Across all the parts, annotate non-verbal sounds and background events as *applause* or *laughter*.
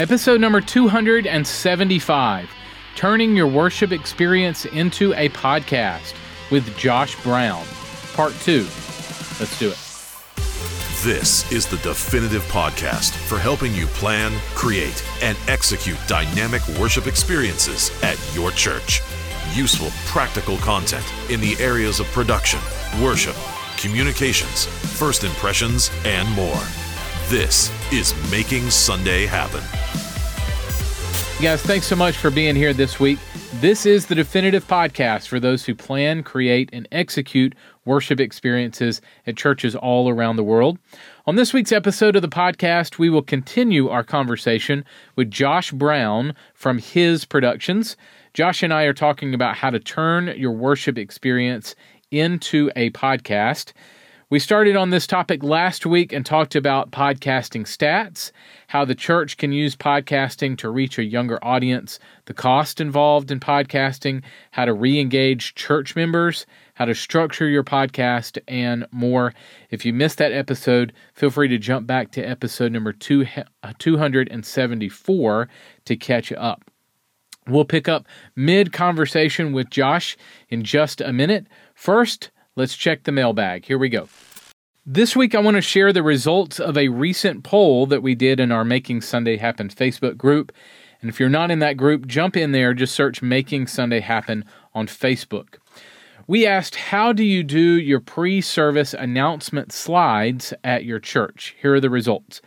Episode number 275 Turning Your Worship Experience into a Podcast with Josh Brown, Part 2. Let's do it. This is the definitive podcast for helping you plan, create, and execute dynamic worship experiences at your church. Useful, practical content in the areas of production, worship, communications, first impressions, and more. This is Making Sunday Happen. Guys, thanks so much for being here this week. This is the definitive podcast for those who plan, create, and execute worship experiences at churches all around the world. On this week's episode of the podcast, we will continue our conversation with Josh Brown from his productions. Josh and I are talking about how to turn your worship experience into a podcast. We started on this topic last week and talked about podcasting stats, how the church can use podcasting to reach a younger audience, the cost involved in podcasting, how to re engage church members, how to structure your podcast, and more. If you missed that episode, feel free to jump back to episode number two, uh, 274 to catch up. We'll pick up mid conversation with Josh in just a minute. First, let's check the mailbag. Here we go. This week, I want to share the results of a recent poll that we did in our Making Sunday Happen Facebook group. And if you're not in that group, jump in there, just search Making Sunday Happen on Facebook. We asked, How do you do your pre service announcement slides at your church? Here are the results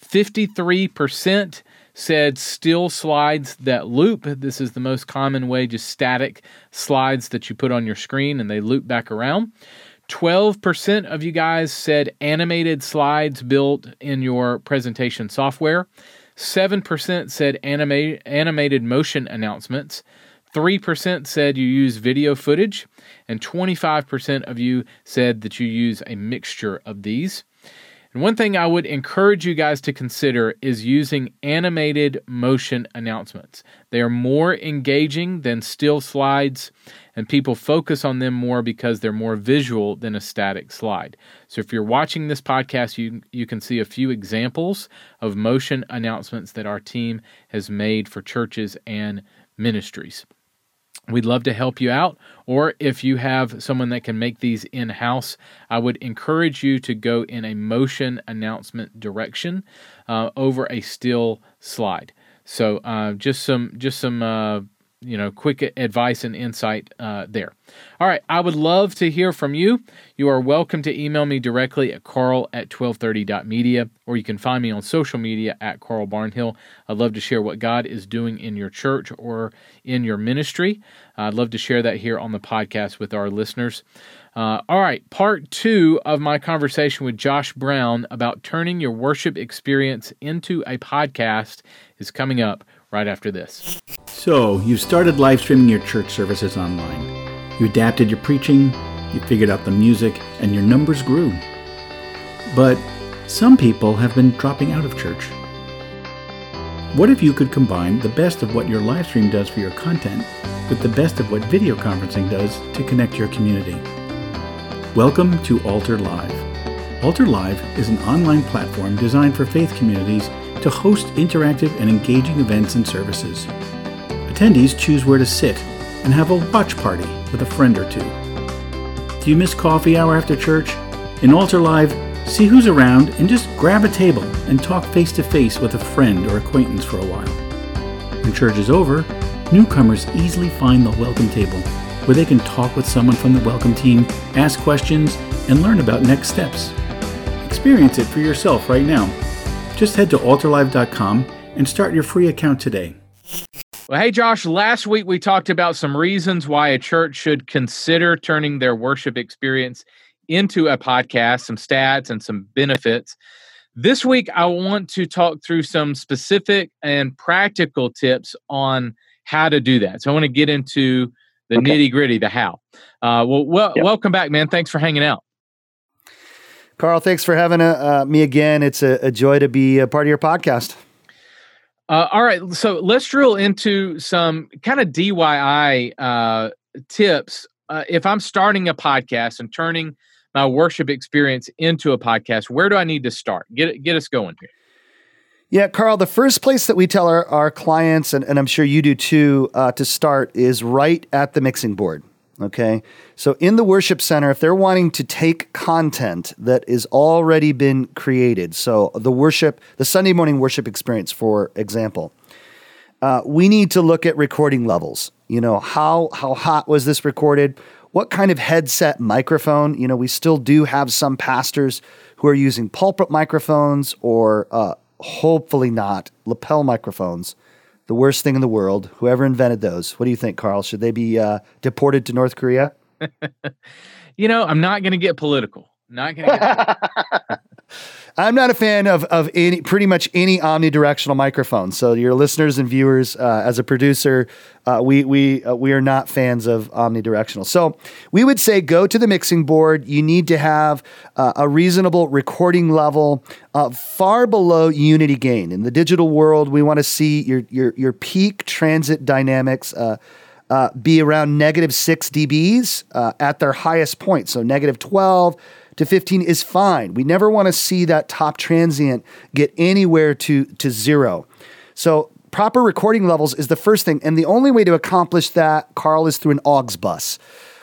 53% said still slides that loop. This is the most common way, just static slides that you put on your screen and they loop back around. 12% of you guys said animated slides built in your presentation software. 7% said anima- animated motion announcements. 3% said you use video footage. And 25% of you said that you use a mixture of these. And one thing I would encourage you guys to consider is using animated motion announcements. They are more engaging than still slides, and people focus on them more because they're more visual than a static slide. So if you're watching this podcast, you, you can see a few examples of motion announcements that our team has made for churches and ministries. We'd love to help you out. Or if you have someone that can make these in house, I would encourage you to go in a motion announcement direction uh, over a still slide. So uh, just some just some uh, you know, quick advice and insight uh, there. All right, I would love to hear from you. You are welcome to email me directly at carl at 1230.media, or you can find me on social media at Carl Barnhill. I'd love to share what God is doing in your church or in your ministry. I'd love to share that here on the podcast with our listeners. Uh, all right, part two of my conversation with Josh Brown about turning your worship experience into a podcast is coming up right after this. So, you started live streaming your church services online. You adapted your preaching, you figured out the music, and your numbers grew. But some people have been dropping out of church. What if you could combine the best of what your live stream does for your content with the best of what video conferencing does to connect your community? Welcome to Altar Live. Altar Live is an online platform designed for faith communities to host interactive and engaging events and services. Attendees choose where to sit and have a watch party with a friend or two. Do you miss coffee hour after church? In Altar Live, see who's around and just grab a table and talk face to face with a friend or acquaintance for a while. When church is over, newcomers easily find the welcome table where they can talk with someone from the welcome team, ask questions, and learn about next steps. Experience it for yourself right now just head to altarlive.com and start your free account today. Well, hey, Josh, last week we talked about some reasons why a church should consider turning their worship experience into a podcast, some stats and some benefits. This week, I want to talk through some specific and practical tips on how to do that. So I want to get into the okay. nitty gritty, the how. Uh, well, well yep. welcome back, man. Thanks for hanging out. Carl, thanks for having uh, uh, me again. It's a, a, joy to be a part of your podcast. Uh, all right, so let's drill into some kind of DIY uh, tips. Uh, if I'm starting a podcast and turning my worship experience into a podcast, where do I need to start? Get get us going here. Yeah, Carl, the first place that we tell our, our clients, and, and I'm sure you do too, uh, to start is right at the mixing board. Okay. So in the worship center, if they're wanting to take content that is already been created, so the worship, the Sunday morning worship experience, for example, uh, we need to look at recording levels. You know, how how hot was this recorded? What kind of headset microphone? You know, we still do have some pastors who are using pulpit microphones or uh, hopefully not lapel microphones the worst thing in the world. Whoever invented those. What do you think, Carl? Should they be uh, deported to North Korea? *laughs* you know, I'm not going to get political. Not going *laughs* to. I'm not a fan of of any pretty much any omnidirectional microphone. So your listeners and viewers, uh, as a producer, uh, we we uh, we are not fans of omnidirectional. So we would say go to the mixing board. You need to have uh, a reasonable recording level, far below unity gain. In the digital world, we want to see your your your peak transient dynamics. Uh, uh, be around negative six dBs at their highest point. So negative 12 to 15 is fine. We never want to see that top transient get anywhere to, to zero. So proper recording levels is the first thing. And the only way to accomplish that, Carl, is through an aux bus.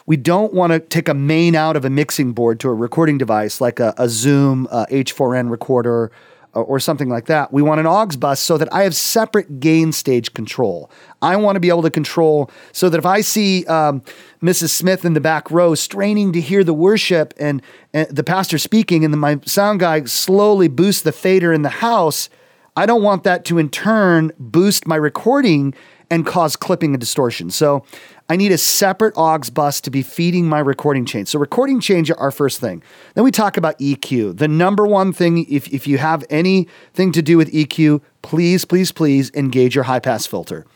We don't want to take a main out of a mixing board to a recording device like a, a Zoom uh, H4n recorder or something like that. We want an aux bus so that I have separate gain stage control. I want to be able to control so that if I see um, Mrs. Smith in the back row straining to hear the worship and, and the pastor speaking, and then my sound guy slowly boosts the fader in the house, I don't want that to in turn boost my recording and cause clipping and distortion. So I need a separate aux bus to be feeding my recording chain. So recording chains are our first thing. Then we talk about EQ. The number one thing, if, if you have anything to do with EQ, please, please, please engage your high pass filter.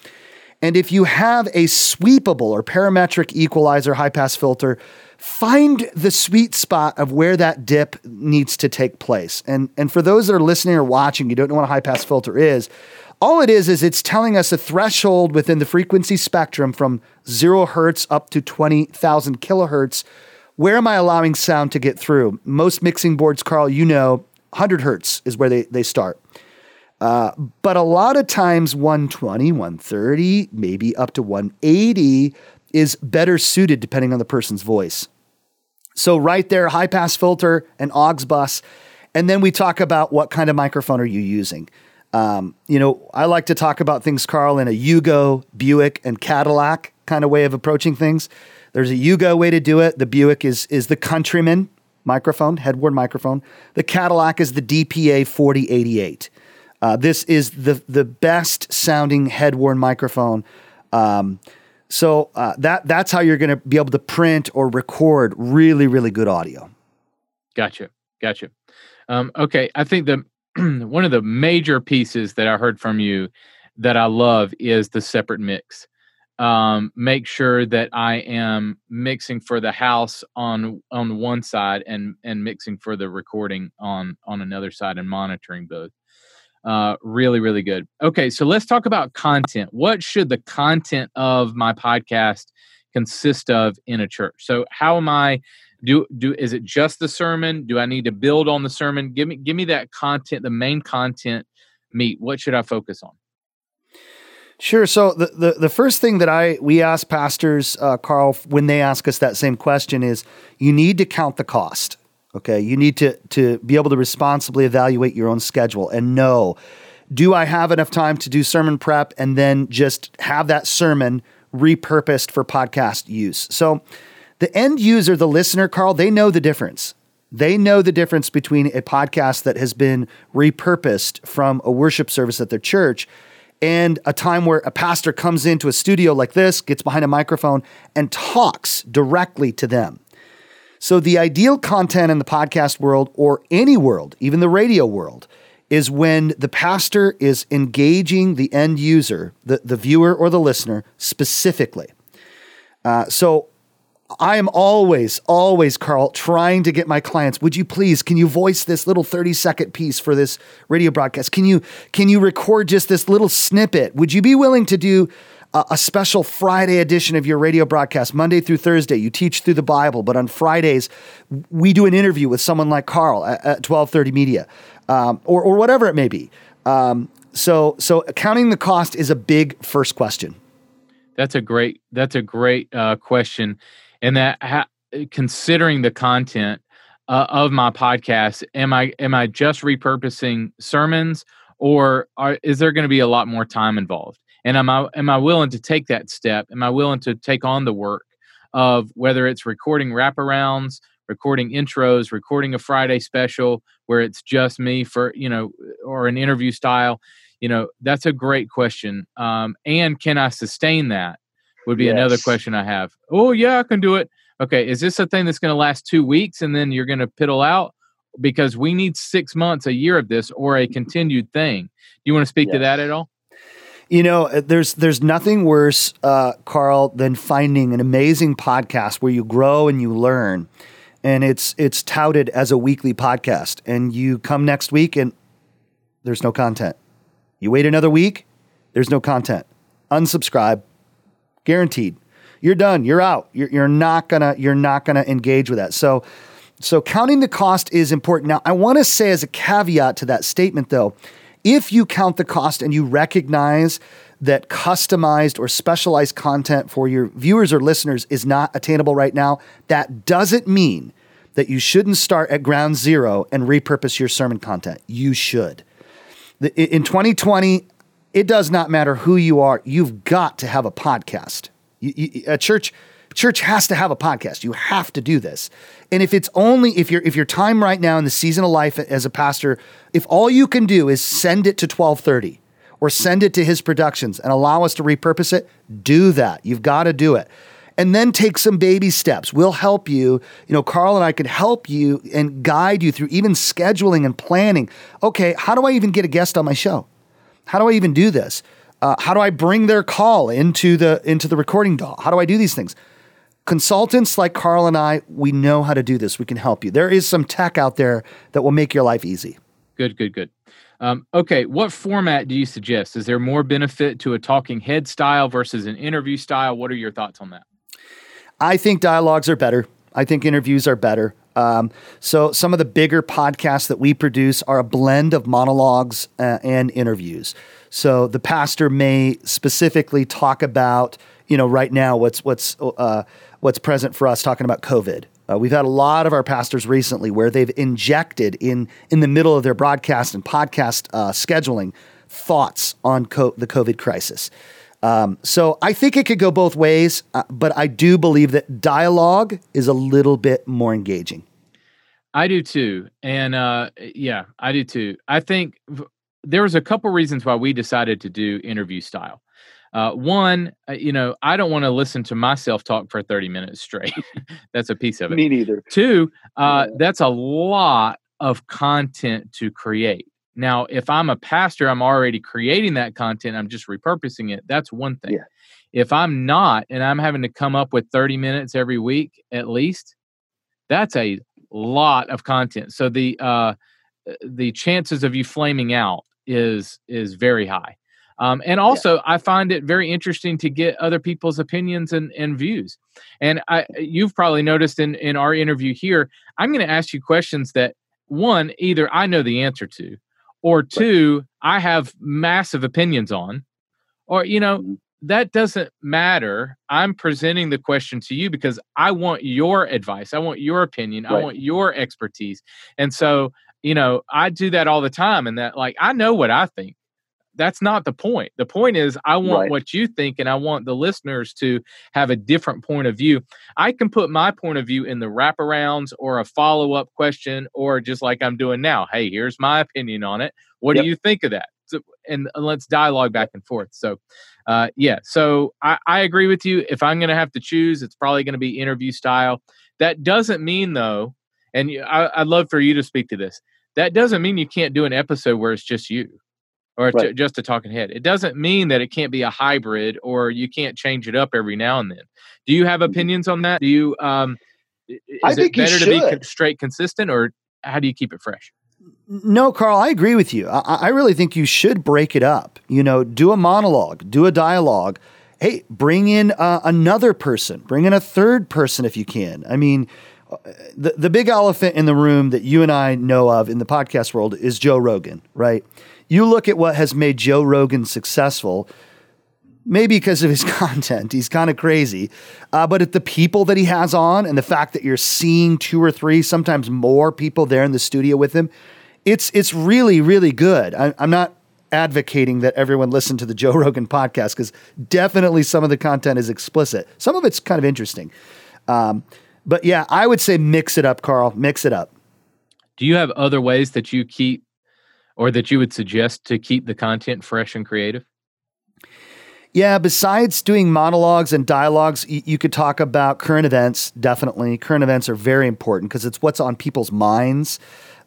And if you have a sweepable or parametric equalizer high pass filter, find the sweet spot of where that dip needs to take place. And, and for those that are listening or watching, you don't know what a high pass filter is, all it is is it's telling us a threshold within the frequency spectrum from zero hertz up to 20,000 kilohertz. Where am I allowing sound to get through? Most mixing boards, Carl, you know, 100 hertz is where they, they start. Uh, but a lot of times 120, 130, maybe up to 180 is better suited depending on the person's voice. So, right there, high pass filter and aux bus. And then we talk about what kind of microphone are you using. Um, you know, I like to talk about things, Carl, in a Yugo, Buick, and Cadillac kind of way of approaching things. There's a Yugo way to do it. The Buick is is the Countryman microphone, headworn microphone. The Cadillac is the DPA 4088. Uh, this is the the best sounding headworn microphone. Um, so uh, that that's how you're going to be able to print or record really really good audio. Gotcha, gotcha. Um, okay, I think the *clears throat* one of the major pieces that I heard from you that I love is the separate mix. Um, make sure that I am mixing for the house on on one side and and mixing for the recording on on another side and monitoring both. Uh, really, really good. Okay, so let's talk about content. What should the content of my podcast consist of in a church? So, how am I do do is it just the sermon do i need to build on the sermon give me give me that content the main content meat what should i focus on Sure. So the, the, the first thing that I we ask pastors, uh, Carl, when they ask us that same question is, you need to count the cost. Okay, you need to to be able to responsibly evaluate your own schedule and know, do I have enough time to do sermon prep and then just have that sermon repurposed for podcast use? So the end user, the listener, Carl, they know the difference. They know the difference between a podcast that has been repurposed from a worship service at their church and a time where a pastor comes into a studio like this, gets behind a microphone, and talks directly to them. So, the ideal content in the podcast world or any world, even the radio world, is when the pastor is engaging the end user, the, the viewer or the listener specifically. Uh, so, I am always, always, Carl, trying to get my clients. Would you please, can you voice this little 30 second piece for this radio broadcast? Can you, can you record just this little snippet? Would you be willing to do a, a special Friday edition of your radio broadcast, Monday through Thursday? You teach through the Bible, but on Fridays, we do an interview with someone like Carl at, at 1230 Media, um, or, or whatever it may be. Um, so so counting the cost is a big first question. That's a great that's a great uh, question, and that ha- considering the content uh, of my podcast, am I am I just repurposing sermons, or are, is there going to be a lot more time involved? And am I am I willing to take that step? Am I willing to take on the work of whether it's recording wraparounds, recording intros, recording a Friday special where it's just me for you know, or an interview style? you know that's a great question um, and can i sustain that would be yes. another question i have. Oh yeah i can do it. Okay is this a thing that's going to last two weeks and then you're going to piddle out? Because we need six months a year of this or a continued thing. Do you want to speak yes. to that at all? You know uh, there's there's nothing worse uh, carl than finding an amazing podcast where you grow and you learn and it's it's touted as a weekly podcast and you come next week and there's no content. You wait another week, there's no content. Unsubscribe, guaranteed. You're done. You're out. You're, you're not gonna you're not gonna engage with that. So so counting the cost is important. Now I want to say as a caveat to that statement though, if you count the cost and you recognize that customized or specialized content for your viewers or listeners is not attainable right now, that doesn't mean that you shouldn't start at ground zero and repurpose your sermon content. You should in 2020, it does not matter who you are. You've got to have a podcast. You, you, a church church has to have a podcast. You have to do this. And if it's only if your if your time right now in the season of life as a pastor, if all you can do is send it to 1230 or send it to his productions and allow us to repurpose it, do that. You've got to do it and then take some baby steps. We'll help you. You know, Carl and I can help you and guide you through even scheduling and planning. Okay, how do I even get a guest on my show? How do I even do this? Uh, how do I bring their call into the into the recording DAW? How do I do these things? Consultants like Carl and I, we know how to do this. We can help you. There is some tech out there that will make your life easy. Good, good, good. Um, okay, what format do you suggest? Is there more benefit to a talking head style versus an interview style? What are your thoughts on that? I think dialogues are better. I think interviews are better. Um, so some of the bigger podcasts that we produce are a blend of monologues uh, and interviews. So the pastor may specifically talk about, you know, right now what's what's uh, what's present for us, talking about COVID. Uh, we've had a lot of our pastors recently where they've injected in in the middle of their broadcast and podcast uh, scheduling thoughts on co- the COVID crisis. Um, so I think it could go both ways, uh, but I do believe that dialogue is a little bit more engaging. I do too, and uh, yeah, I do too. I think v- there was a couple reasons why we decided to do interview style. Uh, one, uh, you know, I don't want to listen to myself talk for 30 minutes straight. *laughs* that's a piece of it. Me neither. Two, uh, yeah. that's a lot of content to create. Now, if I'm a pastor, I'm already creating that content, I'm just repurposing it. That's one thing. Yeah. If I'm not, and I'm having to come up with 30 minutes every week at least, that's a lot of content. So the uh, the chances of you flaming out is is very high. Um, and also, yeah. I find it very interesting to get other people's opinions and, and views. And I, you've probably noticed in, in our interview here, I'm going to ask you questions that one, either I know the answer to, or two i have massive opinions on or you know mm-hmm. That doesn't matter i'm presenting the question to you because i want your advice i want your opinion right. i want your expertise and so you know i do that all the time and that like i know what i think that's not the point. The point is, I want right. what you think, and I want the listeners to have a different point of view. I can put my point of view in the wraparounds or a follow up question, or just like I'm doing now. Hey, here's my opinion on it. What yep. do you think of that? So, and let's dialogue back and forth. So, uh, yeah, so I, I agree with you. If I'm going to have to choose, it's probably going to be interview style. That doesn't mean, though, and I, I'd love for you to speak to this. That doesn't mean you can't do an episode where it's just you or right. just a talking head. It doesn't mean that it can't be a hybrid or you can't change it up every now and then. Do you have mm-hmm. opinions on that? Do you um is I it better to be straight consistent or how do you keep it fresh? No, Carl, I agree with you. I, I really think you should break it up. You know, do a monologue, do a dialogue. Hey, bring in uh, another person, bring in a third person if you can. I mean, the, the big elephant in the room that you and I know of in the podcast world is Joe Rogan, right? You look at what has made Joe Rogan successful, maybe because of his *laughs* content. He's kind of crazy. Uh, but at the people that he has on and the fact that you're seeing two or three, sometimes more people there in the studio with him, it's, it's really, really good. I, I'm not advocating that everyone listen to the Joe *laughs* Rogan podcast because definitely some of the content is explicit. Some of it's kind of interesting. Um, but yeah, I would say mix it up, Carl. Mix it up. Do you have other ways that you keep or that you would suggest to keep the content fresh and creative? Yeah, besides doing monologues and dialogues, you, you could talk about current events, definitely. Current events are very important because it's what's on people's minds.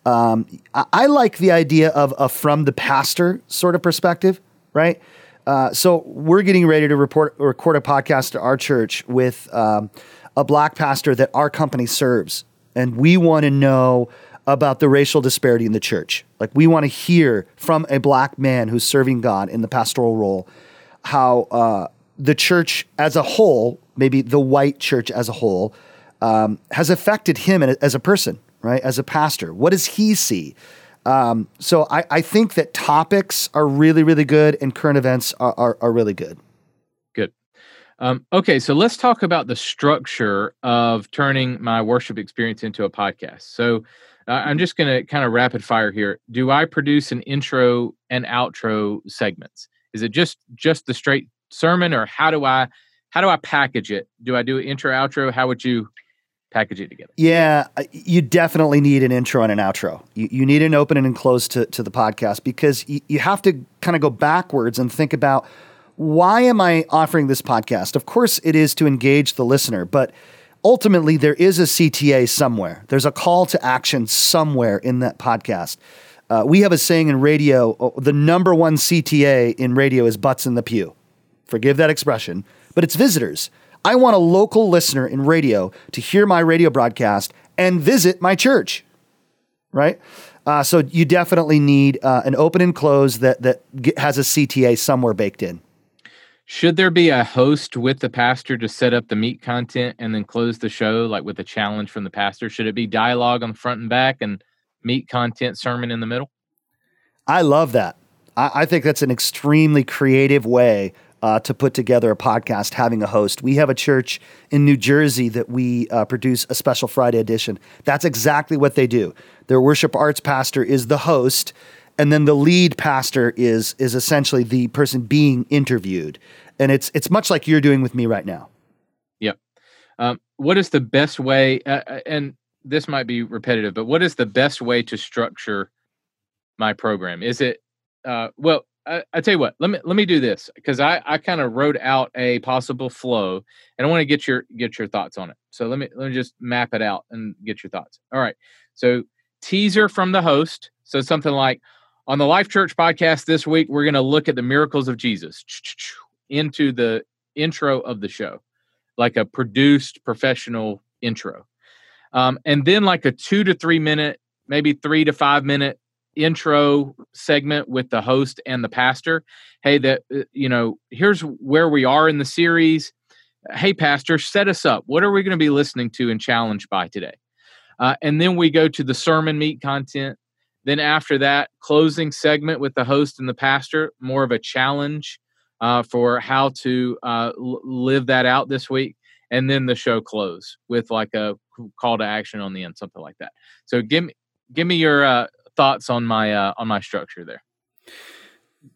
Um, I, I, like the idea of a from the pastor sort of perspective, right? Uh, so we're getting ready to report, record a podcast to our church with um, a black pastor that our company serves, and we want to know about the racial disparity in the church. Like we want to hear from a black man who's serving God in the pastoral role how uh, the church as a whole, maybe the white church as a whole, um, has affected him as a person, right? As a pastor, what does he see? Um, so I, I, think that topics are really, really good, and current events are, are, are really good. Good. Um, okay, so let's talk about the structure of turning my worship experience into a podcast. So uh, I'm just going to kind of rapid fire here. Do I produce an intro and outro segments? Is it just just the straight sermon, or how do I how do I package it? Do I do an intro outro? How would you package it together? Yeah, you definitely need an intro and an outro. You, you need an opening and close to, to the podcast because you, you have to kind of go backwards and think about why am I offering this podcast? Of course, it is to engage the listener, but ultimately there is a CTA somewhere. There's a call to action somewhere in that podcast. Uh, we have a saying in radio oh, the number one CTA in radio is butts in the pew. Forgive that expression, but it's visitors. I want a local listener in radio to hear my radio broadcast and visit my church, right? Uh, so you definitely need uh, an open and close that that has a CTA somewhere baked in. Should there be a host with the pastor to set up the meat content and then close the show, like with a challenge from the pastor? Should it be dialogue on the front and back and meat content sermon in the middle? I love that. I, I think that's an extremely creative way uh, to put together a podcast having a host. We have a church in New Jersey that we uh, produce a special Friday edition. That's exactly what they do. Their worship arts pastor is the host, and then the lead pastor is is essentially the person being interviewed and it's it's much like you're doing with me right now yep um, what is the best way uh, uh, and this might be repetitive but what is the best way to structure my program is it uh, well I, I, tell you what let me let me do this because i i kind of wrote out a possible flow and i want to get your get your thoughts on it. So let me let me just map it out and get your thoughts. All right so teaser from the host so something like on the Life Church podcast this week, we're going to look at the miracles of Jesus. *tsk* Into the intro of the show, like a produced professional intro. Um, and then, like a two to three minute, maybe three to five minute intro segment with the host and the pastor. Hey, that, uh, you know, here's where we are in the series. Hey, pastor, set us up. What are we going to be listening to and challenged by today? Uh, and then we go to the sermon meat content then after that, closing segment with the host and the pastor, more of a challenge uh, for how to uh, l- live that out this week. And then the show close with like a call to action on the end, something like that. So give me give me your uh, thoughts on my uh, on my structure there.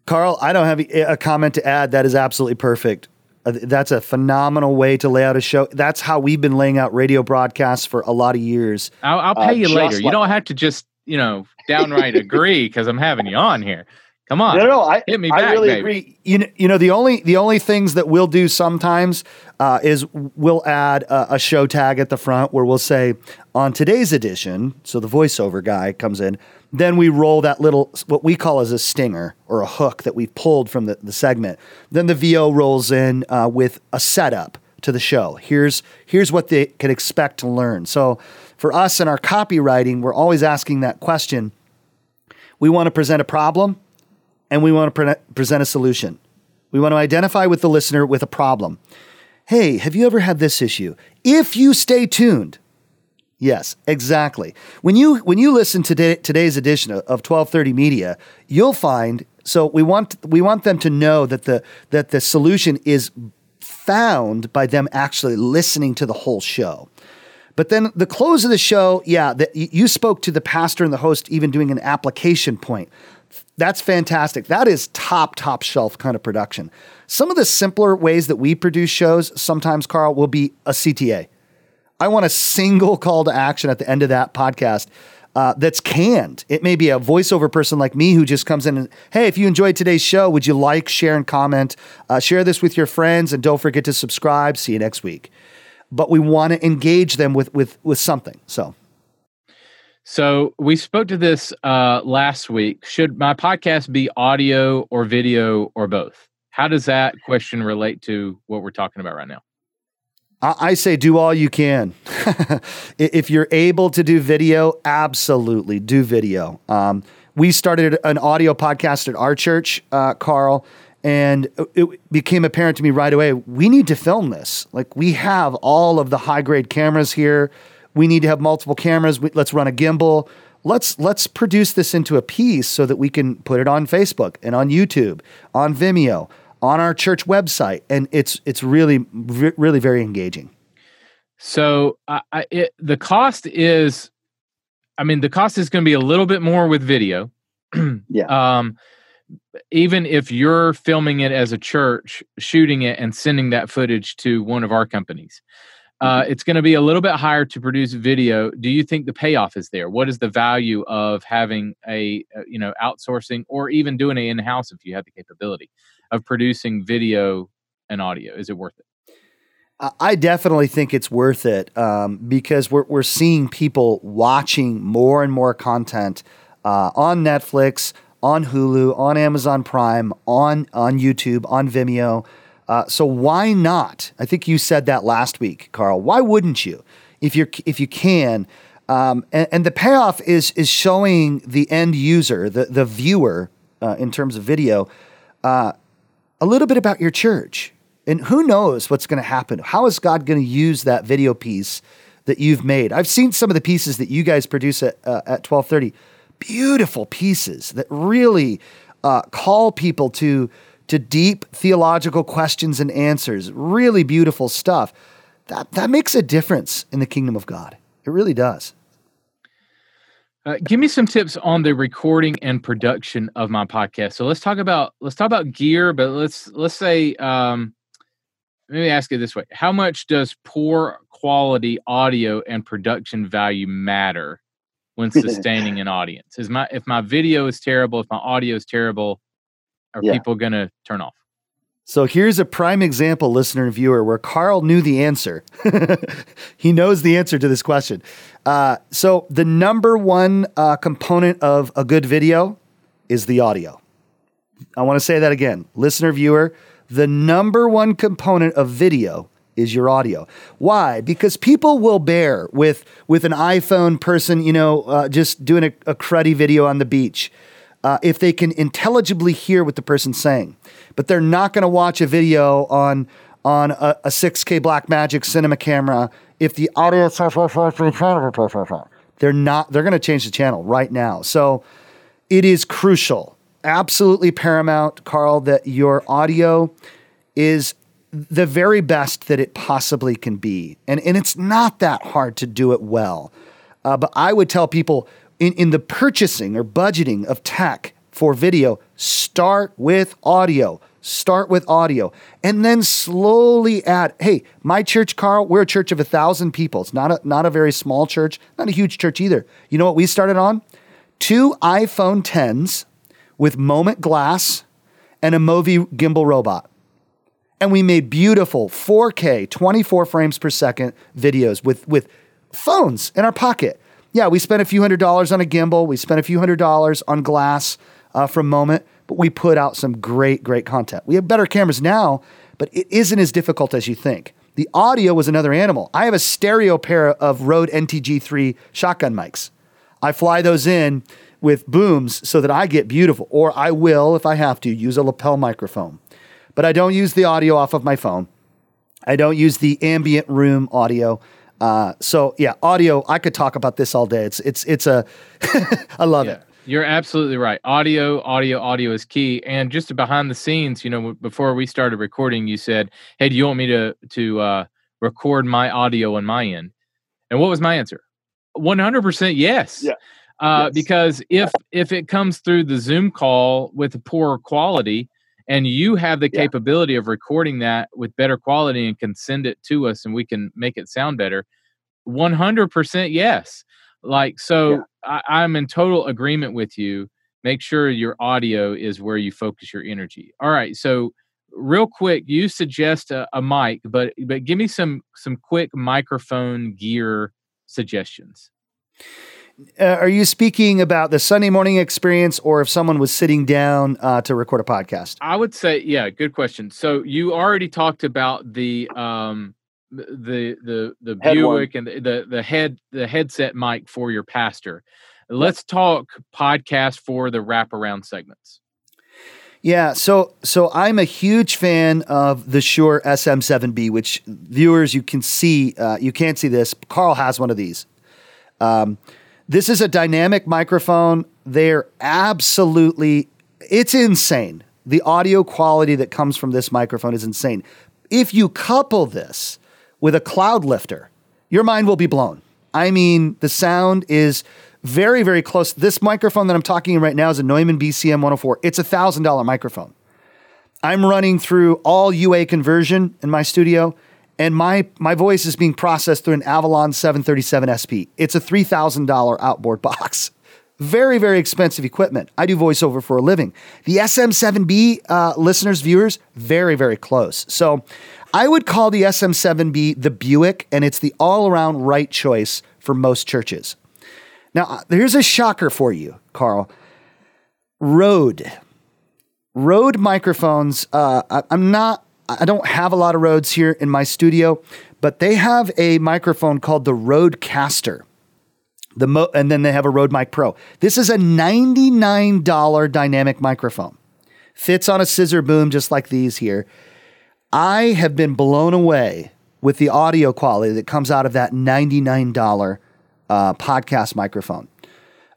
Carl, I don't have a comment to add. That is absolutely perfect. Uh, that's a phenomenal way to lay out a show. That's how we've been laying out radio broadcasts for a lot of years. I'll, I'll pay uh, you later. Like, you don't have to just you know, downright agree because I'm having you on here. Come on, no, no, I, hit me back, I really baby. agree. You know, you know, the only the only things that we'll do sometimes uh, is we'll add a, a, show tag at the front where we'll say on today's edition. So the voiceover guy comes in. Then we roll that little what we call as a stinger or a hook that we've pulled from the, the segment. Then the VO rolls in uh, with a setup to the show. Here's here's what they can expect to learn. So for us in our copywriting, we're always asking that question. We want to present a problem and we want to pre- present a solution. We want to identify with the listener with a problem. Hey, have you ever had this issue? If you stay tuned, Yes, exactly. When you when you listen to today, today's edition of, of 1230 Media, you'll find so we want we want them to know that the that the solution is found by them actually listening to the whole show. But then the close of the show, yeah, you spoke to the pastor and the host even doing an application point. That's fantastic. That is top, top shelf kind of production. Some of the simpler ways that we produce shows sometimes, Carl, will be a CTA. I want a single call to action at the end of that podcast uh, that's canned. It may be a voiceover person like me who just comes in and, hey, if you enjoyed today's show, would you like, share, and comment? Uh, share this with your friends and don't forget to subscribe. See you next week. But we want to engage them with with with something. So. So we spoke to this uh, last week. Should my podcast be audio or video or both? How does that question relate to what we're talking about right now? I say do all you can. *laughs* if you're able to do video, absolutely do video. Um, we started an audio podcast at our church, uh, Carl, and it became apparent to me right away we need to film this. Like, we have all of the high grade cameras here. We need to have multiple cameras. let's run a gimbal. Let's let's produce this into a piece so that we can put it on Facebook and on YouTube, on Vimeo on our church website, and it's it's really really very engaging. So uh, it, the cost is, I mean, the cost is going to be a little bit more with video. *clears throat* yeah. Um, even if you're filming it as a church, shooting it and sending that footage to one of our companies, uh, mm-hmm. it's going to be a little bit higher to produce video. Do you think the payoff is there? What is the value of having a, a you know outsourcing or even doing it in house if you have the capability? Of producing video and audio? Is it worth it? I definitely think it's worth it um, because we're, we're seeing people watching more and more content uh, on Netflix, on Hulu, on Amazon Prime, on on YouTube, on Vimeo. Uh, so why not? I think you said that last week, Carl. Why wouldn't you, if you if you can? Um, and, and, the payoff is is showing the end user, the the viewer, uh, in terms of video, uh, a little bit about your church. And who knows what's going to happen? How is God going to use that video piece that you've made? I've seen some of the pieces that you guys produce at, uh, at 1230. Beautiful pieces that really uh, call people to, to deep theological questions and answers. Really beautiful stuff. That, that makes a difference in the kingdom of God. It really does. Uh, give me some tips on the recording and production of my podcast. So let's talk about let's talk about gear, but let's let's say um, let me ask it this way: How much does poor quality audio and production value matter when *laughs* sustaining an audience? Is my if my video is terrible, if my audio is terrible, are yeah. people going to turn off? So here's a prime example, listener and viewer, where Carl knew the answer. *laughs* he knows the answer to this question. Uh, so the number one uh, component of a good video is the audio. I want to say that again, listener, viewer. The number one component of video is your audio. Why? Because people will bear with with an iPhone person, you know, uh, just doing a, a cruddy video on the beach uh, if they can intelligibly hear what the person's saying. But they're not going to watch a video on on a, a 6K Blackmagic cinema camera if the audio they're not they're going to change the channel right now. So it is crucial, absolutely paramount, Carl, that your audio is the very best that it possibly can be. And, and it's not that hard to do it well. Uh, but I would tell people in, in the purchasing or budgeting of tech for video, start with audio. Start with audio and then slowly add. Hey, my church, Carl, we're a church of a thousand people. It's not a, not a very small church, not a huge church either. You know what we started on? Two iPhone 10s with Moment Glass and a Movi gimbal robot. And we made beautiful 4K, 24 frames per second videos with, with phones in our pocket yeah, we spent a few hundred dollars on a gimbal. We spent a few hundred dollars on glass uh, from Moment, but we put out some great, great content. We have better cameras now, but it isn't as difficult as you think. The audio was another animal. I have a stereo pair of Rode NTG3 shotgun mics. I fly those in with booms so that I get beautiful, or I will, if I have to, use a lapel microphone. But I don't use the audio off of my phone. I don't use the ambient room audio. Uh, so yeah, audio. I could talk about this all day. It's it's it's a. *laughs* I love Yeah. it. You're absolutely right. Audio, audio, audio is key. And just behind the scenes, you know, before we started recording, you said, "Hey, do you want me to to uh, record my audio on my end?" And what was my answer? One hundred percent yes. Yeah. Uh, Yes. Because if if it comes through the Zoom call with a poor quality, and you have the Yeah. capability of recording that with better quality and can send it to us, and we can make it sound better, one hundred percent yes. Like so, Yeah. I, I'm in total agreement with you. Make sure your audio is where you focus your energy. All right, so real quick, you suggest a, a mic, but but give me some some quick microphone gear suggestions. Uh, are you speaking about the Sunday morning experience, or if someone was sitting down uh, to record a podcast? I would say, yeah, good question. So you already talked about the um the the the Head one. Buick and the, the the head the headset mic for your pastor. Let's talk podcast for the wraparound segments. Yeah, so so I'm a huge fan of the Shure SM7B, which viewers you can see. Uh, you can't see this. Carl has one of these. Um, this is a dynamic microphone. They're absolutely, it's insane. The audio quality that comes from this microphone is insane. If you couple this with a cloud lifter, your mind will be blown. I mean, the sound is very, very close. This microphone that I'm talking in right now is a Neumann BCM 104. It's a thousand dollar microphone. I'm running through all UA conversion in my studio, and my my voice is being processed through an Avalon 737 SP. It's a three thousand dollar outboard box. Very, very expensive equipment. I do voiceover for a living. The SM7B uh, listeners, viewers, very, very close. So I would call the SM7B the Buick, and it's the all around right choice for most churches. Now, uh, here's a shocker for you, Carl. Rode. Rode microphones. Uh, I'm not, I don't have a lot of Rodes here in my studio, but they have a microphone called the Rodecaster. The mo- and then they have a Rode Mic Pro. This is a $99 dynamic microphone. Fits on a scissor boom just like these here. I have been blown away with the audio quality that comes out of that $99 uh, podcast microphone.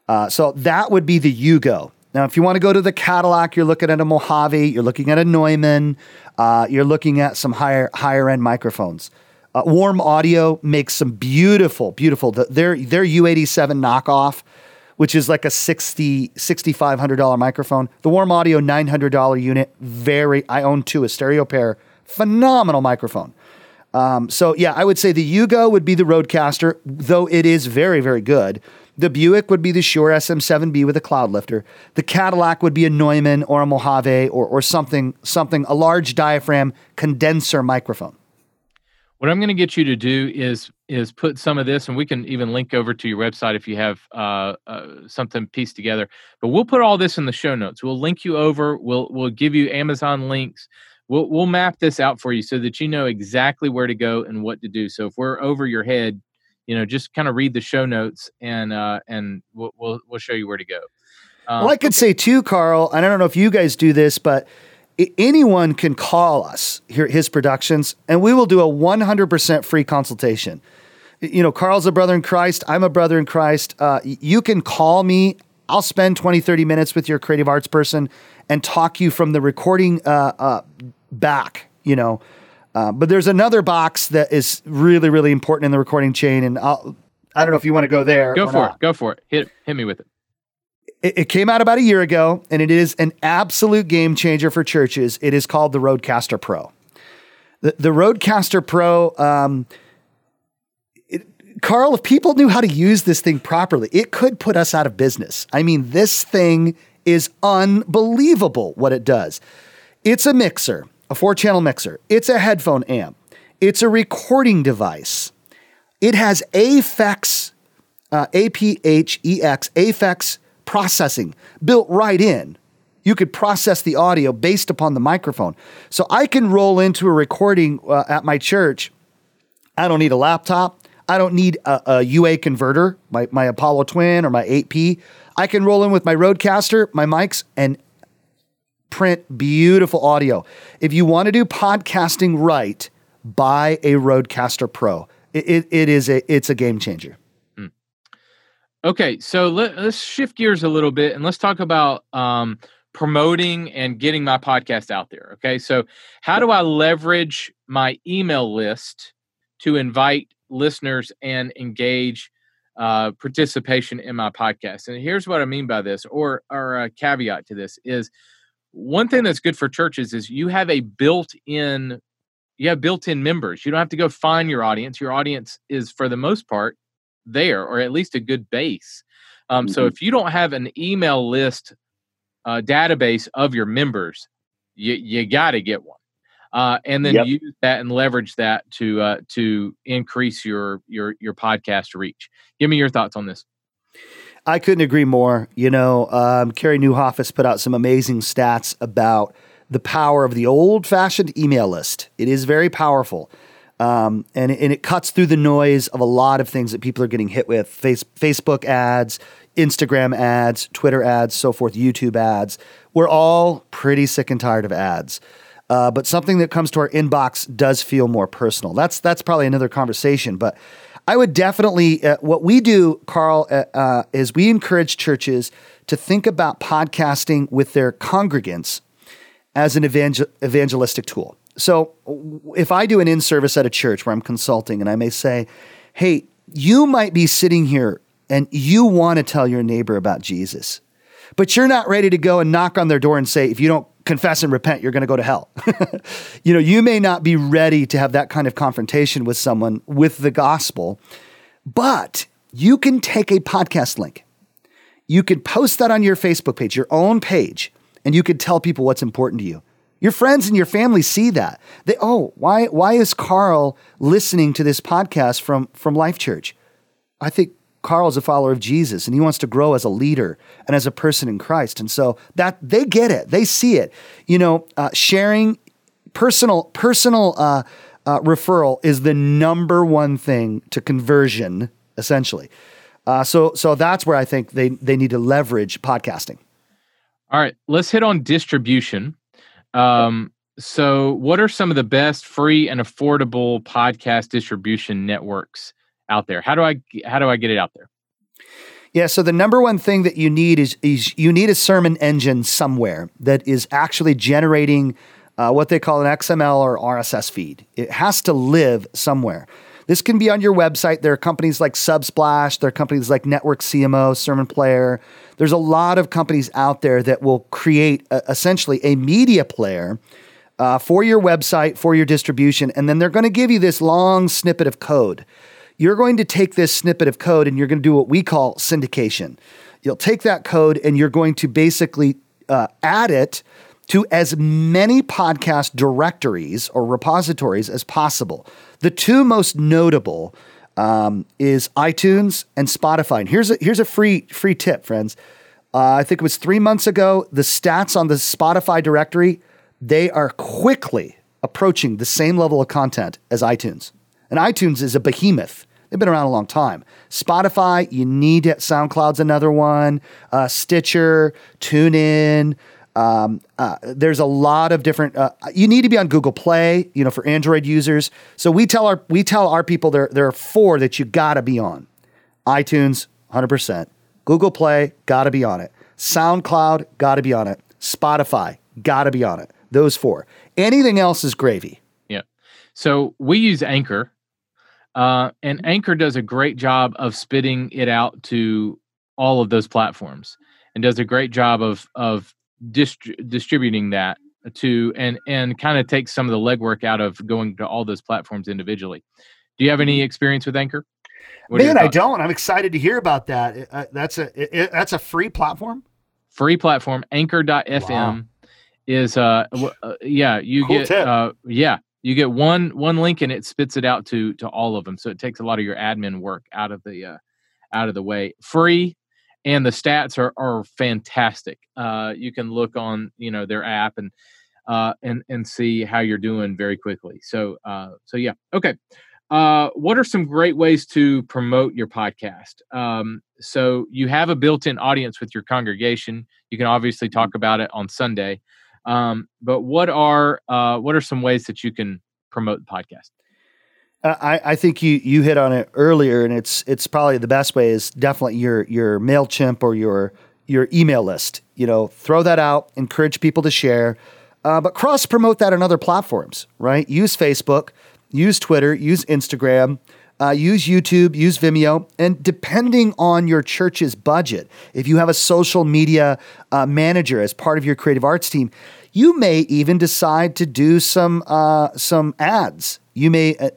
Uh, so that would be the Yugo. Now, if you want to go to the Cadillac, you're looking at a Mojave, you're looking at a Neumann, uh, you're looking at some higher higher end microphones. Uh, Warm Audio makes some beautiful, beautiful. The, their their U87 knockoff, which is like a 60 $6,500 microphone. The Warm Audio $900 unit, very. I own two, a stereo pair, phenomenal microphone. Um, so yeah, I would say the Yugo would be the Rodecaster, though it is very, very good. The Buick would be the Shure SM7B with a cloud lifter. The Cadillac would be a Neumann or a Mojave or, or something, something, a large diaphragm condenser microphone. What I'm going to get you to do is is put some of this, and we can even link over to your website if you have uh, uh, something pieced together. But we'll put all this in the show notes. We'll link you over. We'll we'll give you Amazon links. We'll we'll map this out for you so that you know exactly where to go and what to do. So if we're over your head, you know, just kind of read the show notes and uh, and we'll, we'll we'll show you where to go. Um, Well, I could say too, Carl, and I don't know if you guys do this, but i- anyone can call us here, his productions, and we will do a 100% free consultation. You know, Carl's a brother in Christ. I'm a brother in Christ. Uh, you can call me. I'll spend 20, 30 minutes with your creative arts person and talk you from the recording uh, uh, back, you know. Uh, but there's another box that is really, really important in the recording chain. And I'll, I don't know if you want to go there. go or for not it. Go for it. Hit hit me with it. it, it came out about a year ago, and it is an absolute game changer for churches. It is called the Rodecaster Pro. The, the Rodecaster Pro, um, it- Carl, if people knew how to use this thing properly, it could put us out of business. I mean, this thing is unbelievable what it does. It's a mixer, a four channel mixer, it's a headphone amp, it's a recording device. It has AFX uh, APHEX, AFX processing built right in. You could process the audio based upon the microphone. So I can roll into a recording uh, at my church. I don't need a laptop. I don't need a, a UA converter, my, my Apollo Twin or my 8P. I can roll in with my Rodecaster, my mics, and print beautiful audio. If you want to do podcasting right, buy a Rodecaster Pro. it, it, it is a it's a game changer. Okay, so let, us shift gears a little bit and let's talk about um, promoting and getting my podcast out there. Okay, so how do I leverage my email list to invite listeners and engage uh, participation in my podcast? And here's what I mean by this, or or a caveat to this is one thing that's good for churches is you have a built-in you have built-in members. You don't have to go find your audience. Your audience is for the most part there, or at least a good base. Um, mm-hmm. So if you don't have an email list uh, database of your members, you you got to get one, uh, and then yep. use that and leverage that to uh, to increase your your your podcast reach. Give me your thoughts on this. I couldn't agree more. You know, um, Carey Nieuwhof has put out some amazing stats about the power of the old fashioned email list. It is very powerful. Um, and, and it cuts through the noise of a lot of things that people are getting hit with face, Facebook ads, Instagram ads, Twitter ads, so forth, YouTube ads. We're all pretty sick and tired of ads. Uh, but something that comes to our inbox does feel more personal. That's that's probably another conversation. But I would definitely uh, what we do, Carl, uh, uh is we encourage churches to think about podcasting with their congregants as an evangel- evangelistic tool. So if I do an in service at a church where I'm consulting and I may say, hey, you might be sitting here and you want to tell your neighbor about Jesus, but you're not ready to go and knock on their door and say, if you don't confess and repent, you're going to go to hell. *laughs* you know, you may not be ready to have that kind of confrontation with someone with the gospel, but you can take a podcast link. You could post that on your Facebook page, your own page, and you could tell people what's important to you. Your friends and your family see that. They, oh, why, why is Carl listening to this podcast from, from Life Church? I think Carl's a follower of Jesus and he wants to grow as a leader and as a person in Christ. And so that they get it, they see it. You know, uh, sharing personal, personal uh, uh, referral is the number one thing to conversion, essentially. Uh, so, so that's where I think they, they need to leverage podcasting. All right, let's hit on distribution. Um, so, what are some of the best free and affordable podcast distribution networks out there? How do I how do I get it out there? Yeah, so the number one thing that you need is is you need a sermon engine somewhere that is actually generating uh, what they call an XML or RSS feed. It has to live somewhere. This can be on your website. There are companies like Subsplash, there are companies like Network CMO, Sermon Player. There's a lot of companies out there that will create a, essentially a media player uh, for your website, for your distribution, and then they're going to give you this long snippet of code. You're going to take this snippet of code and you're going to do what we call syndication. You'll take that code and you're going to basically uh, add it to as many podcast directories or repositories as possible. The two most notable um, is iTunes and Spotify. And here's a here's a free free tip, friends. Uh, I think it was three months ago. The stats on the Spotify directory they are quickly approaching the same level of content as iTunes. And iTunes is a behemoth. They've been around a long time. Spotify, you need it. SoundCloud's another one. Uh, Stitcher, TuneIn, um, uh, there's a lot of different. Uh, you need to be on Google Play, you know, for Android users. So we tell our we tell our people there there are four that you got to be on: iTunes, hundred percent; Google Play, got to be on it; SoundCloud, got to be on it; Spotify, got to be on it. Those four. Anything else is gravy. Yeah. So we use Anchor, uh, and Anchor does a great job of spitting it out to all of those platforms, and does a great job of of dist- distributing that to and and kind of take some of the legwork out of going to all those platforms individually. Do you have any experience with Anchor? What Man, I don't. I'm excited to hear about that. Uh, that's a it, that's a free platform. Free platform. Anchor.fm wow. is uh, uh, yeah you cool get tip. uh yeah you get one one link and it spits it out to to all of them. So it takes a lot of your admin work out of the uh, out of the way. Free and the stats are are fantastic. Uh, you can look on you know their app and uh, and and see how you're doing very quickly. So uh, so yeah, okay. Uh, what are some great ways to promote your podcast? Um, so you have a built-in audience with your congregation. You can obviously talk mm-hmm. about it on Sunday, um, but what are uh, what are some ways that you can promote the podcast? I, I think you you hit on it earlier, and it's it's probably the best way is definitely your your Mailchimp or your your email list. You know, throw that out, encourage people to share, uh, but cross promote that on other platforms. Right? Use Facebook, use Twitter, use Instagram. Uh, use YouTube, use Vimeo, and depending on your church's budget, if you have a social media uh, manager as part of your creative arts team, you may even decide to do some uh, some ads. You may uh,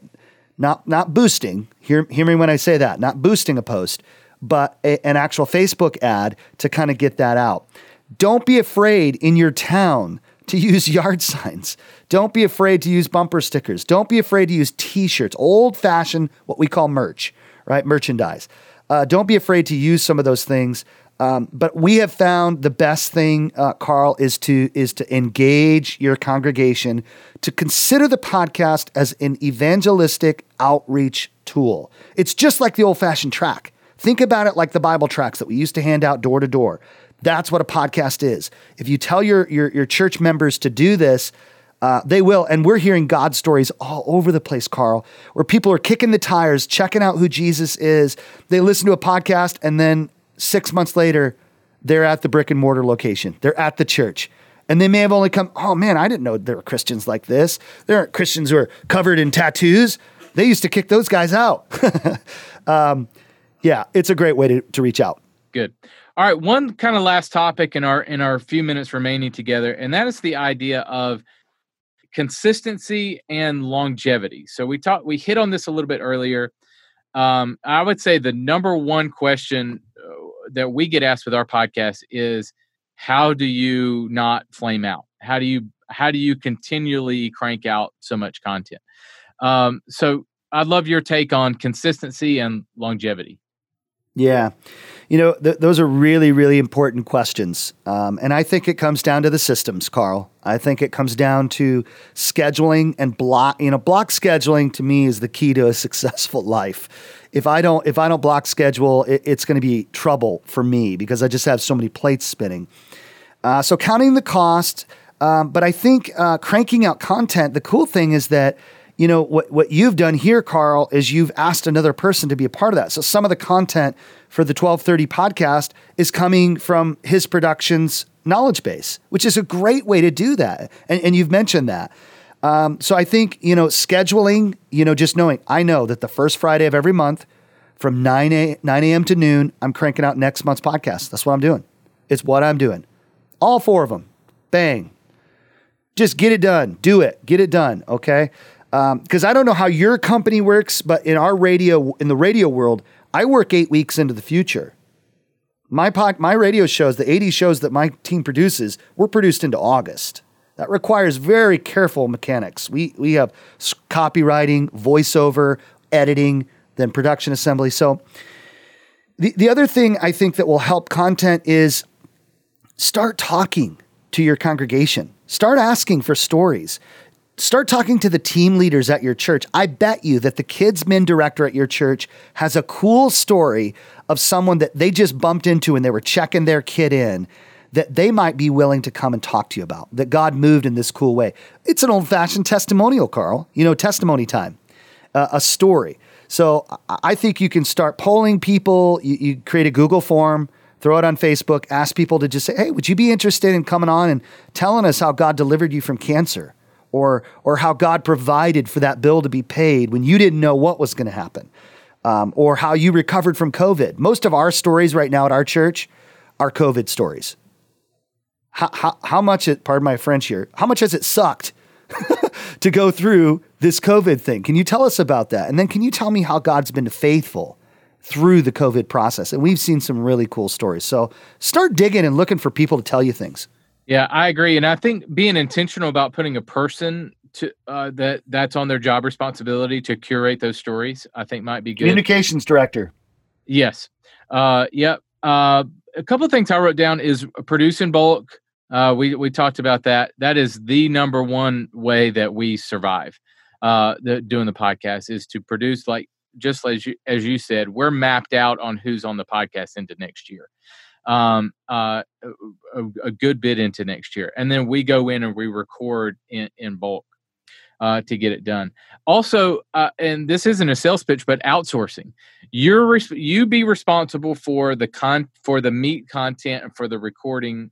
not not boosting. Hear hear me when I say that. Not boosting a post, but a, an actual Facebook ad to kind of get that out. Don't be afraid in your town to *laughs* use yard signs. Don't be afraid to use bumper stickers. Don't be afraid to use T-shirts, old fashioned what we call merch, right? Merchandise. Uh, don't be afraid to use some of those things. Um, but we have found the best thing, uh, Carl, is to is to engage your congregation to consider the podcast as an evangelistic outreach tool. It's just like the old fashioned track. Think about it like the Bible tracks that we used to hand out door to door. That's what a podcast is. If you tell your your, your church members to do this, uh, they will. And we're hearing God stories all over the place, Carl, where people are kicking the tires, checking out who Jesus is. They listen to a podcast and then six months later, they're at the brick and mortar location. They're at the church. And they may have only come, oh man, I didn't know there were Christians like this. There aren't Christians who are covered in tattoos. They used to kick those guys out. *laughs* um, yeah, it's a great way to, to reach out. Good. All right, one kind of last topic in our in our few minutes remaining together, and that is the idea of consistency and longevity. So we talked we hit on this a little bit earlier. Um, I would say the number one question that we get asked with our podcast is how do you not flame out? How do you how do you continually crank out so much content? Um, so I'd love your take on consistency and longevity. Yeah. You know, th- those are really, really important questions. Um, and I think it comes down to the systems, Carl. I think it comes down to scheduling and block. You know, block scheduling to me is the key to a *laughs* successful life. If I don't, if I don't block schedule, it, it's going to be trouble for me because I just have so many plates spinning. Uh, so counting the cost, um, but I think uh, cranking out content. The cool thing is that you know what what you've done here carl is you've asked another person to be a part of that. So some of the content for the 1230 podcast is coming from his productions knowledge base which is a great way to do that. And, and you've mentioned that. Um, so i think you know scheduling you know just knowing i know that the first friday of every month from 9 a 9 a.m to noon i'm cranking out next month's podcast. That's what i'm doing. It's what i'm doing. All four of them bang. Just get it done. Do it. Get it done okay because um, I don't know how your company works, but in our radio, in the radio world, I work eight weeks into the future. My pod, my radio shows, the 80 shows that my team produces, were produced into August. That requires very careful mechanics. We we have copywriting, voiceover, editing, then production assembly. So the, the other thing I think that will help content is start talking to your congregation. Start asking for stories start talking to the team leaders at your church. I bet you that the kids min director at your church has a cool story of someone that they just bumped into and they were checking their kid in that they might be willing to come and talk to you about that God moved in this cool way. It's an old fashioned testimonial, Carl. You know, testimony time, uh, a story. So I think you can start polling people. You, you create a Google form throw it on Facebook, ask people to just say, hey, would you be interested in coming on and telling us how God delivered you from cancer? Or or how God provided for that bill to be paid when you didn't know what was going to happen, um, or how you recovered from COVID. Most of our stories right now at our church are COVID stories. How, how, how much it, pardon my French here, how much has it sucked *laughs* to go through this COVID thing? Can you tell us about that? And then can you tell me how God's been faithful through the COVID process? And we've seen some really cool stories. So start digging and looking for people to tell you things. Yeah, I agree, and I think being intentional about putting a person to uh, that that's on their job responsibility to curate those stories, I think might be good. Communications director. Yes. Uh, yep. Uh, a couple of things I wrote down is produce in bulk. Uh, we we talked about that. That is the number one way that we survive. Uh, the, doing the podcast is to produce like just as you as you said, we're mapped out on who's on the podcast into next year um, uh, a, a, good bit into next year, and then we go in and we record in, in bulk. uh, to get it done. Also, uh, and this isn't a sales pitch, but outsourcing. You're res- you be responsible for the con for the meat content and for the recording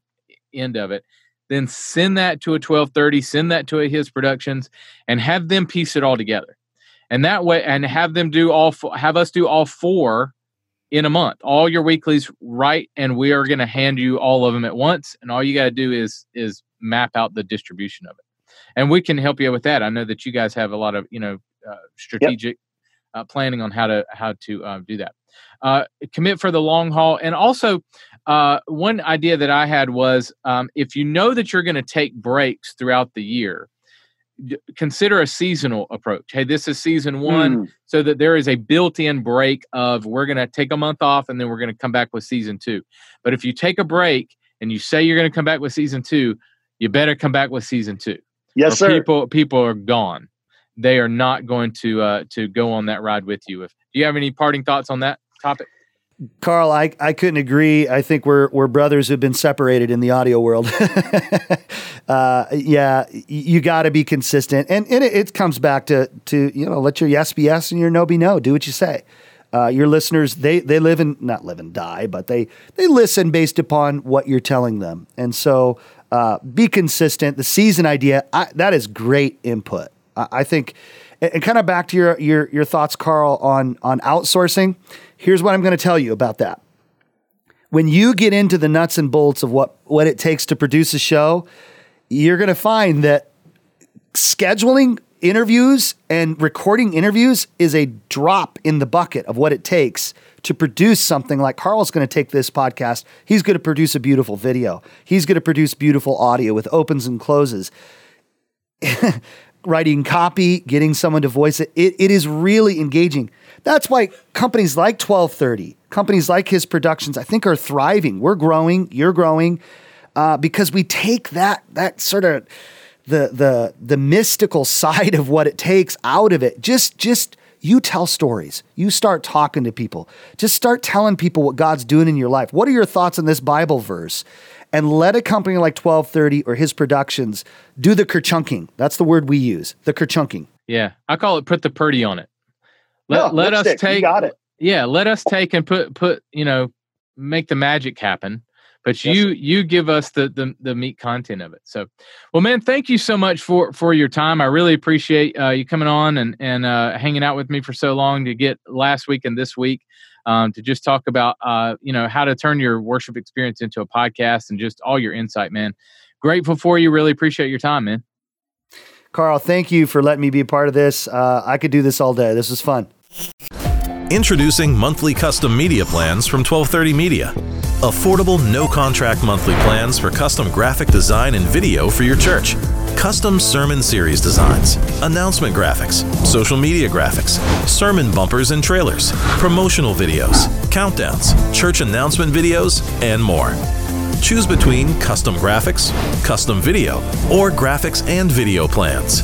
end of it. Then send that to a 1230, send that to a his productions, and have them piece it all together. And that way, and have them do all fo- have us do all four in a month. All your weeklies right, and we are going to hand you all of them at once. And all you got to do is is map out the distribution of it and we can help you with that. I know that you guys have a lot of you know uh, strategic yep. uh, planning on how to how to uh, do that. Uh, commit for the long haul, and also uh, one idea that I had was um, if you know that you're going to take breaks throughout the year. Consider a seasonal approach. Hey, this is season one, mm. so that there is a built-in break of we're going to take a month off and then we're going to come back with season two. But if you take a break and you say you're going to come back with season two, you better come back with season two. Yes, sir. People people are gone. They are not going to uh, to go on that ride with you. If do you have any parting thoughts on that topic? Carl, I, I couldn't agree. I think we're we're brothers who've been separated in the audio world. *laughs* uh, yeah, you got to be consistent, and and it, it, comes back to to you know let your yes be yes and your no be no. Do what you say. Uh, your listeners they they live and not live and die, but they they listen based upon what you're telling them, and so uh, be consistent. The season idea I, that is great input. I, I think, and, and kind of back to your your your thoughts, Carl, on on outsourcing. Here's what I'm going to tell you about that. When you get into the nuts and bolts of what what it takes to produce a show, you're going to find that scheduling interviews and recording interviews is a drop in the bucket of what it takes to produce something like Carl's going to take this podcast. He's going to produce a beautiful video. He's going to produce beautiful audio with opens and closes. *laughs* Writing copy, getting someone to voice it, it, it is really engaging. That's why companies like 1230, companies like his productions, I think are thriving. We're growing, you're growing, uh, because we take that that sort of the the the mystical *laughs* side of what it takes out of it. Just just you tell stories. You start talking to people. Just start telling people what God's doing in your life. What are your thoughts on this Bible verse? And let a company like 1230 or his productions do the kerchunking. That's the word we use, the kerchunking. Yeah. I call it put the purdy on it. Let, no, let us take got it. Yeah, let us take and put put, you know, make the magic happen but yes. you you give us the, the the meat content of it so well man thank you so much for for your time i really appreciate uh, you coming on and and uh, hanging out with me for so long to get last week and this week um, to just talk about uh, you know how to turn your worship experience into a podcast and just all your insight man. Grateful for you. Really appreciate your time man. Carl thank you for letting me be a part of this. Uh, i could do this all day. This was fun. Introducing monthly custom media plans from 1230 Media. Affordable, no contract monthly plans for custom graphic design and video for your church. Custom sermon series designs, announcement graphics, social media graphics, sermon bumpers and trailers, promotional videos, countdowns, church announcement videos, and more. Choose between custom graphics, custom video, or graphics and video plans.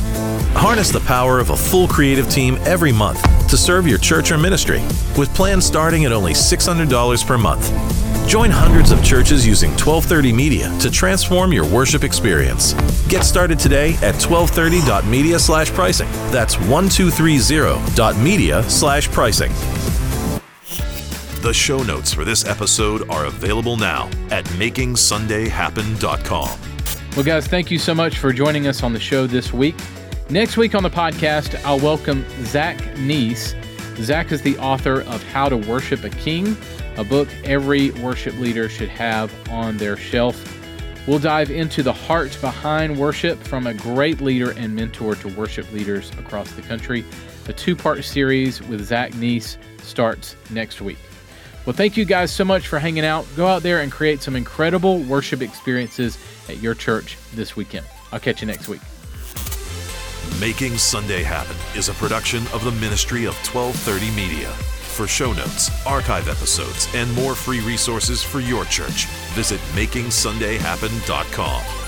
Harness the power of a full creative team every month to serve your church or ministry, with plans starting at only $600 per month. Join hundreds of churches using 1230 Media to transform your worship experience. Get started today at 1230.media slash pricing. That's 1230.media slash pricing. The show notes for this episode are available now at makingsundayhappen.com. Well, guys, thank you so much for joining us on the show this week. Next week on the podcast, I'll welcome Zach Neese. Zach is the author of How to Worship a King, a book every worship leader should have on their shelf. We'll dive into the heart behind worship from a great leader and mentor to worship leaders across the country. A two part series with Zach Neese starts next week. Well, thank you guys so much for hanging out. Go out there and create some incredible worship experiences at your church this weekend. I'll catch you next week. Making Sunday Happen is a production of the Ministry of 1230 Media. For show notes, archive episodes, and more free resources for your church, visit MakingSundayHappen.com.